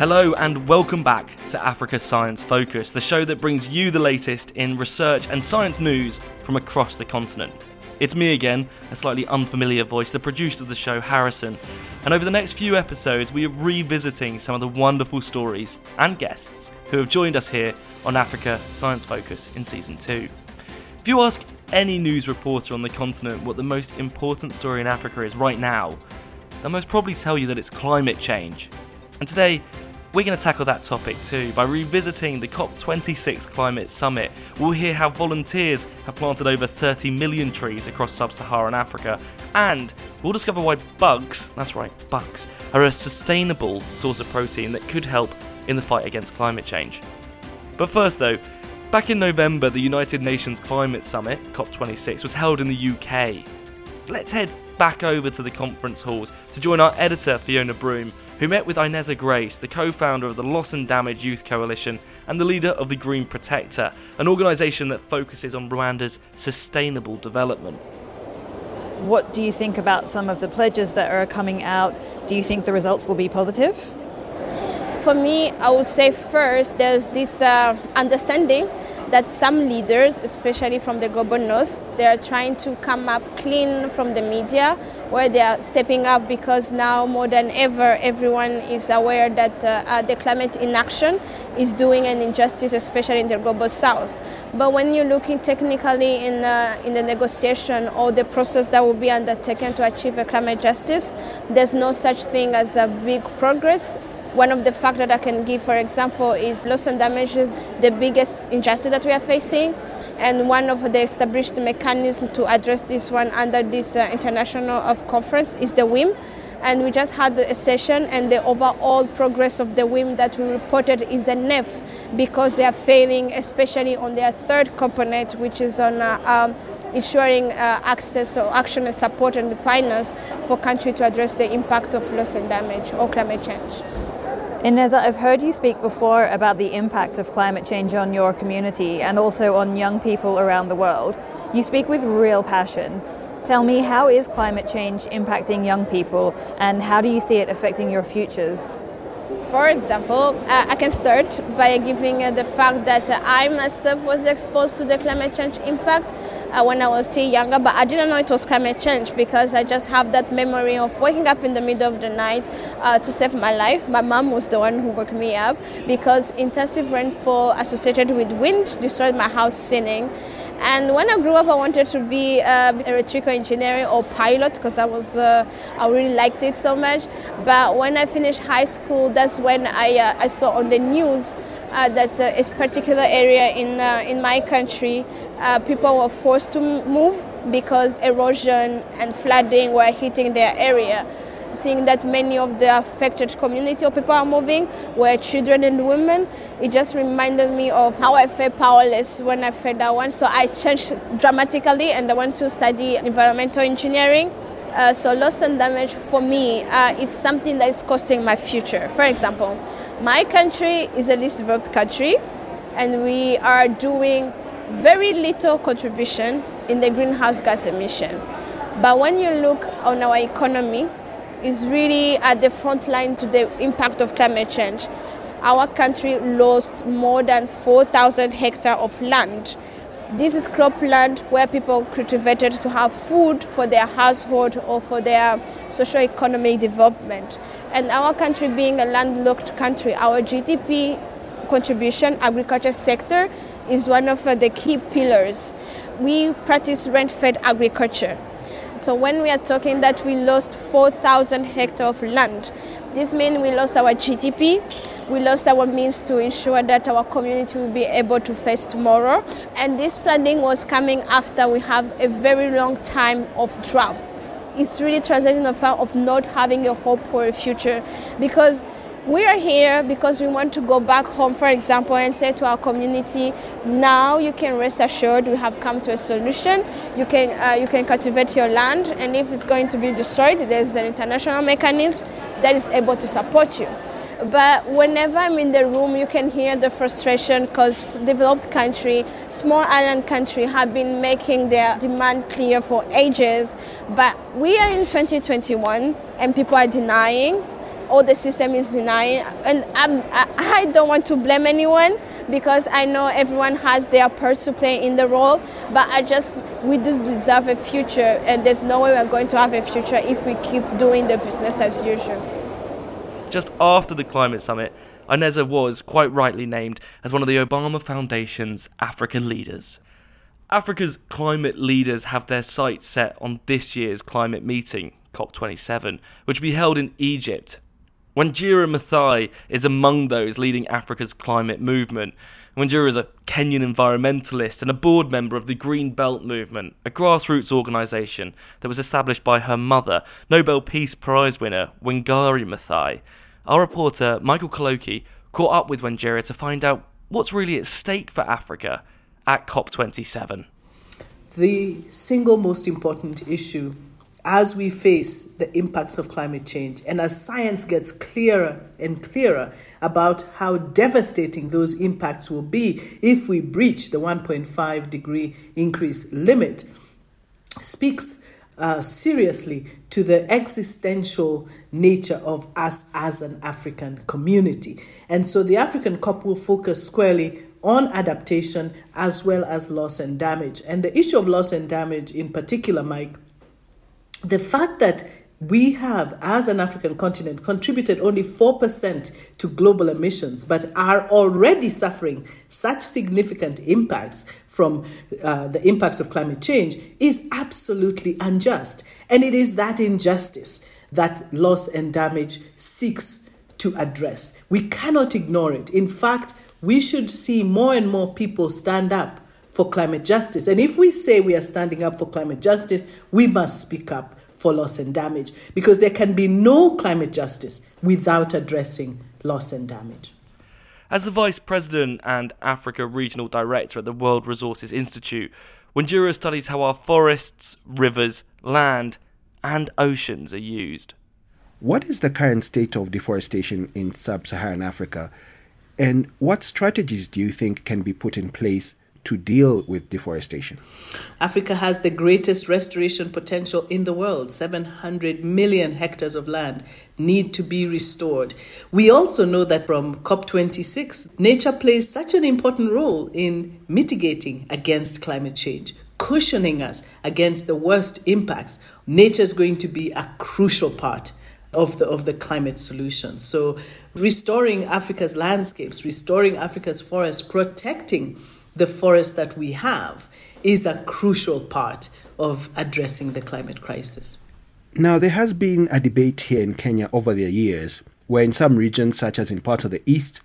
Hello, and welcome back to Africa Science Focus, the show that brings you the latest in research and science news from across the continent. It's me again, a slightly unfamiliar voice, the producer of the show, Harrison. And over the next few episodes, we are revisiting some of the wonderful stories and guests who have joined us here on Africa Science Focus in Season 2. If you ask any news reporter on the continent what the most important story in Africa is right now, they'll most probably tell you that it's climate change. And today, we're going to tackle that topic too by revisiting the COP26 Climate Summit. We'll hear how volunteers have planted over 30 million trees across sub Saharan Africa, and we'll discover why bugs, that's right, bugs, are a sustainable source of protein that could help in the fight against climate change. But first, though, back in November, the United Nations Climate Summit, COP26, was held in the UK. Let's head back over to the conference halls to join our editor, Fiona Broom who met with Ineza Grace, the co founder of the Loss and Damage Youth Coalition and the leader of the Green Protector, an organisation that focuses on Rwanda's sustainable development. What do you think about some of the pledges that are coming out? Do you think the results will be positive? For me, I would say first there's this uh, understanding that some leaders, especially from the global north, they are trying to come up clean from the media, where they are stepping up because now more than ever, everyone is aware that uh, uh, the climate inaction is doing an injustice, especially in the global south. But when you're looking technically in, uh, in the negotiation or the process that will be undertaken to achieve a climate justice, there's no such thing as a big progress one of the facts that I can give, for example, is loss and damage is the biggest injustice that we are facing. And one of the established mechanisms to address this one under this uh, international conference is the WIM. And we just had a session, and the overall progress of the WIM that we reported is NEF because they are failing, especially on their third component, which is on uh, um, ensuring uh, access or action and support and finance for country to address the impact of loss and damage or climate change. Ineza, I've heard you speak before about the impact of climate change on your community and also on young people around the world. You speak with real passion. Tell me, how is climate change impacting young people and how do you see it affecting your futures? For example, uh, I can start by giving uh, the fact that uh, I myself was exposed to the climate change impact uh, when I was still younger, but I didn't know it was climate change because I just have that memory of waking up in the middle of the night uh, to save my life. My mom was the one who woke me up because intensive rainfall associated with wind destroyed my house ceiling. And when I grew up, I wanted to be uh, electrical engineering or pilot because I was uh, I really liked it so much. But when I finished high school, that's when I uh, I saw on the news uh, that uh, a particular area in uh, in my country uh, people were forced to move because erosion and flooding were hitting their area. Seeing that many of the affected community of people are moving were children and women, it just reminded me of how I felt powerless when I felt that one. So I changed dramatically and I went to study environmental engineering. Uh, so loss and damage for me uh, is something that is costing my future. For example, my country is a least developed country, and we are doing very little contribution in the greenhouse gas emission. But when you look on our economy, it's really at the front line to the impact of climate change. Our country lost more than 4,000 hectares of land. This is cropland where people cultivated to have food for their household or for their socio-economic development. And our country being a landlocked country, our GDP contribution, agriculture sector, is one of uh, the key pillars. We practice rain fed agriculture. So when we are talking that we lost 4,000 hectares of land, this means we lost our GDP, we lost our means to ensure that our community will be able to face tomorrow. And this flooding was coming after we have a very long time of drought. It's really translating the fact of not having a hope for a future because we are here because we want to go back home, for example, and say to our community, now you can rest assured we have come to a solution. You can, uh, you can cultivate your land, and if it's going to be destroyed, there's an international mechanism that is able to support you. But whenever I'm in the room, you can hear the frustration because developed country, small island country have been making their demand clear for ages. But we are in 2021 and people are denying all the system is denying. And I'm, I don't want to blame anyone because I know everyone has their part to play in the role, but I just, we do deserve a future, and there's no way we're going to have a future if we keep doing the business as usual. Just after the climate summit, Ineza was, quite rightly, named as one of the Obama Foundation's African leaders. Africa's climate leaders have their sights set on this year's climate meeting, COP27, which will be held in Egypt. Wanjira Maathai is among those leading Africa's climate movement. Wanjira is a Kenyan environmentalist and a board member of the Green Belt Movement, a grassroots organisation that was established by her mother, Nobel Peace Prize winner Wangari Maathai. Our reporter, Michael Kaloki, caught up with Wanjira to find out what's really at stake for Africa at COP27? The single most important issue as we face the impacts of climate change and as science gets clearer and clearer about how devastating those impacts will be if we breach the 1.5 degree increase limit, speaks uh, seriously to the existential nature of us as an African community. And so the African COP will focus squarely on adaptation as well as loss and damage. And the issue of loss and damage, in particular, Mike, the fact that we have, as an African continent, contributed only 4% to global emissions, but are already suffering such significant impacts from uh, the impacts of climate change is absolutely unjust. And it is that injustice that loss and damage seeks to address. We cannot ignore it. In fact, we should see more and more people stand up for climate justice. And if we say we are standing up for climate justice, we must speak up for loss and damage because there can be no climate justice without addressing loss and damage. As the Vice President and Africa Regional Director at the World Resources Institute, Wanjira studies how our forests, rivers, land, and oceans are used. What is the current state of deforestation in sub Saharan Africa? And what strategies do you think can be put in place to deal with deforestation? Africa has the greatest restoration potential in the world. 700 million hectares of land need to be restored. We also know that from COP26, nature plays such an important role in mitigating against climate change, cushioning us against the worst impacts. Nature is going to be a crucial part of the of the climate solution. So restoring Africa's landscapes, restoring Africa's forests, protecting the forest that we have is a crucial part of addressing the climate crisis. Now, there has been a debate here in Kenya over the years where, in some regions, such as in parts of the east,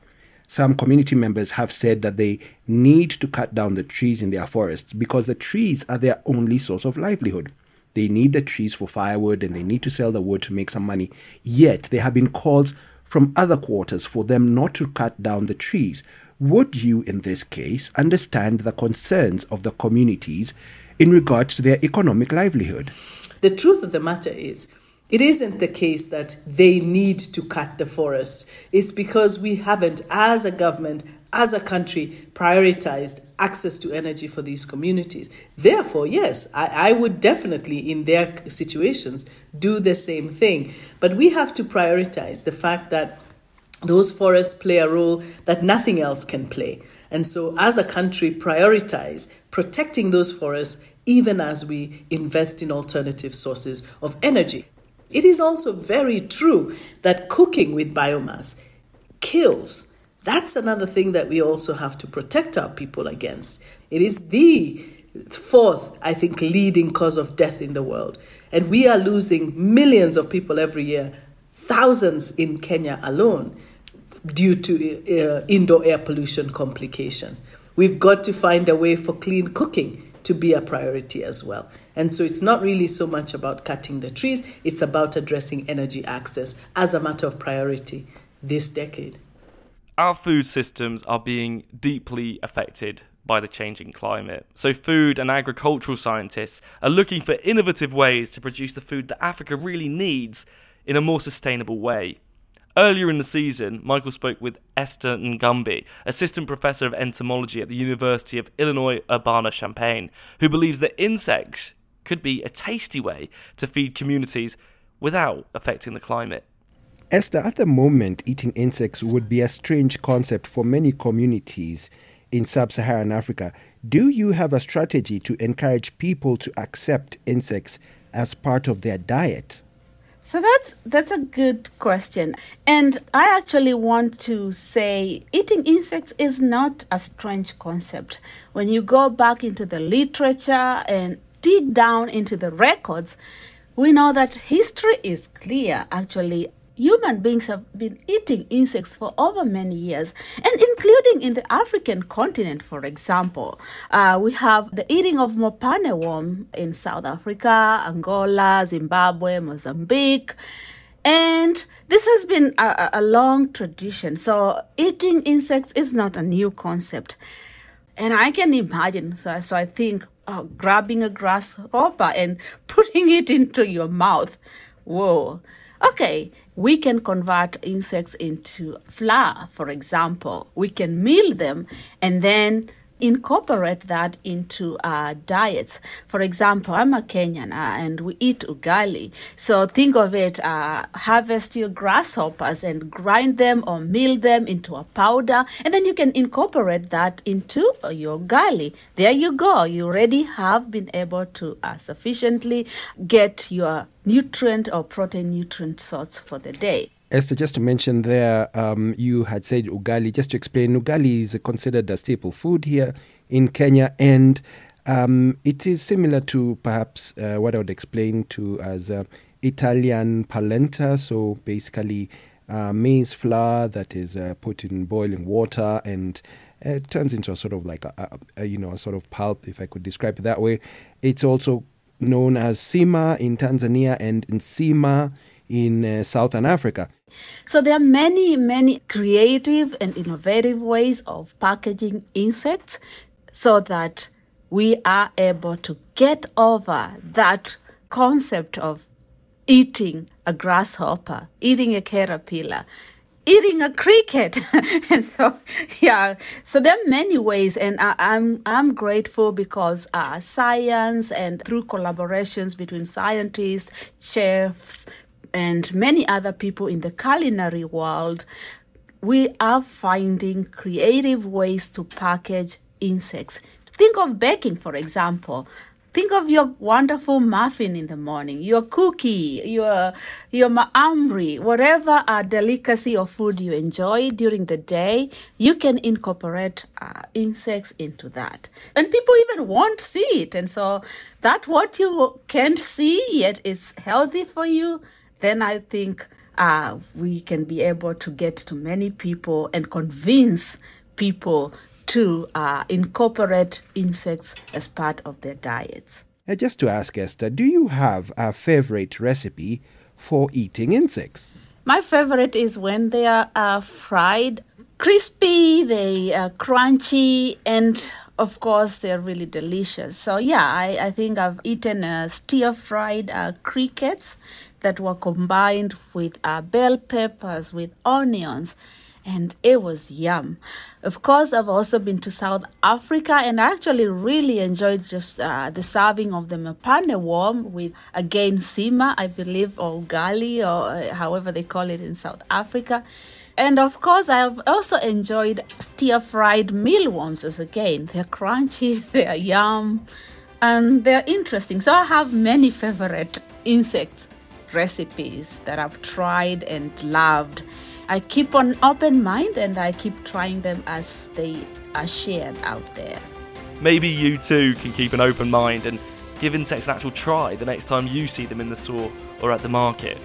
some community members have said that they need to cut down the trees in their forests because the trees are their only source of livelihood. They need the trees for firewood and they need to sell the wood to make some money. Yet, there have been calls from other quarters for them not to cut down the trees. Would you, in this case, understand the concerns of the communities in regards to their economic livelihood? The truth of the matter is, it isn't the case that they need to cut the forest. It's because we haven't, as a government, as a country, prioritized access to energy for these communities. Therefore, yes, I, I, would definitely, in their situations, do the same thing. But we have to prioritize the fact that those forests play a role that nothing else can play. And so, as a country, prioritize protecting those forests even as we invest in alternative sources of energy. It is also very true that cooking with biomass kills that's another thing that we also have to protect our people against. It is the fourth, I think, leading cause of death in the world. And we are losing millions of people every year, thousands in Kenya alone, due to uh, indoor air pollution complications. We've got to find a way for clean cooking to be a priority as well. And so it's not really so much about cutting the trees, it's about addressing energy access as a matter of priority this decade. Our food systems are being deeply affected by the changing climate. So, food and agricultural scientists are looking for innovative ways to produce the food that Africa really needs in a more sustainable way. Earlier in the season, Michael spoke with Esther Ngumbi, assistant professor of entomology at the University of Illinois Urbana Champaign, who believes that insects could be a tasty way to feed communities without affecting the climate. Esther, at the moment, eating insects would be a strange concept for many communities in sub Saharan Africa. Do you have a strategy to encourage people to accept insects as part of their diet? So that's that's a good question. And I actually want to say eating insects is not a strange concept. When you go back into the literature and dig down into the records, we know that history is clear actually human beings have been eating insects for over many years, and including in the African continent, for example. Uh, we have the eating of mopane worm in South Africa, Angola, Zimbabwe, Mozambique. And this has been a, a long tradition. So, eating insects is not a new concept. And I can imagine, so, so I think, oh, grabbing a grasshopper and putting it into your mouth. Whoa. Okay, we can convert insects into flour, for example. We can mill them and then incorporate that into our diets. For example, I'm a Kenyan uh, and we eat ugali. So think of it uh, harvest your grasshoppers and grind them or mill them into a powder, and then you can incorporate that into your ugali. There you go. You already have been able to uh, sufficiently get your nutrient or protein nutrient source for the day. Esther, just to mention there, um, you had said ugali. Just to explain, ugali is considered a staple food here in Kenya, and um, it is similar to perhaps uh, what I would explain to as uh, Italian polenta. So basically, uh, maize flour that is uh, put in boiling water and it turns into a sort of like a, a, a, you know a sort of pulp, if I could describe it that way. It's also known as sima in Tanzania and nsima in uh, Southern Africa. So there are many, many creative and innovative ways of packaging insects so that we are able to get over that concept of eating a grasshopper, eating a caterpillar, eating a cricket. and so, yeah, so there are many ways, and I, am I'm, I'm grateful because uh, science and through collaborations between scientists, chefs, and many other people in the culinary world, we are finding creative ways to package insects. Think of baking, for example. Think of your wonderful muffin in the morning, your cookie, your your mahamri, whatever a delicacy or food you enjoy during the day. You can incorporate uh, insects into that, and people even won't see it. And so that what you can't see yet is healthy for you then I think uh, we can be able to get to many people and convince people to uh, incorporate insects as part of their diets. Uh, just to ask Esther, do you have a favorite recipe for eating insects? My favorite is when they are uh, fried, crispy, they are crunchy, and of course they're really delicious. So yeah, I, I think I've eaten uh, stir fried uh, crickets that were combined with uh, bell peppers, with onions, and it was yum. Of course, I've also been to South Africa and I actually really enjoyed just uh, the serving of the mopane worm with again sima, I believe, or ugali, or uh, however they call it in South Africa. And of course, I've also enjoyed stir fried mealworms again. They're crunchy, they're yum, and they're interesting. So I have many favorite insects recipes that I've tried and loved. I keep an open mind and I keep trying them as they are shared out there. Maybe you too can keep an open mind and give insects an actual try the next time you see them in the store or at the market.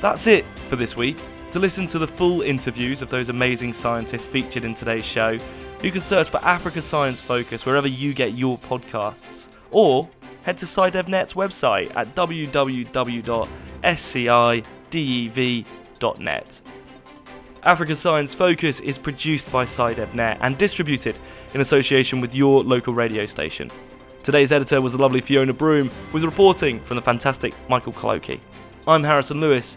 That's it for this week. To listen to the full interviews of those amazing scientists featured in today's show, you can search for Africa Science Focus wherever you get your podcasts, or head to SciDevNet's website at www.scidev.net. Africa Science Focus is produced by SciDevNet and distributed in association with your local radio station. Today's editor was the lovely Fiona Broom, with reporting from the fantastic Michael Kaloki. I'm Harrison Lewis.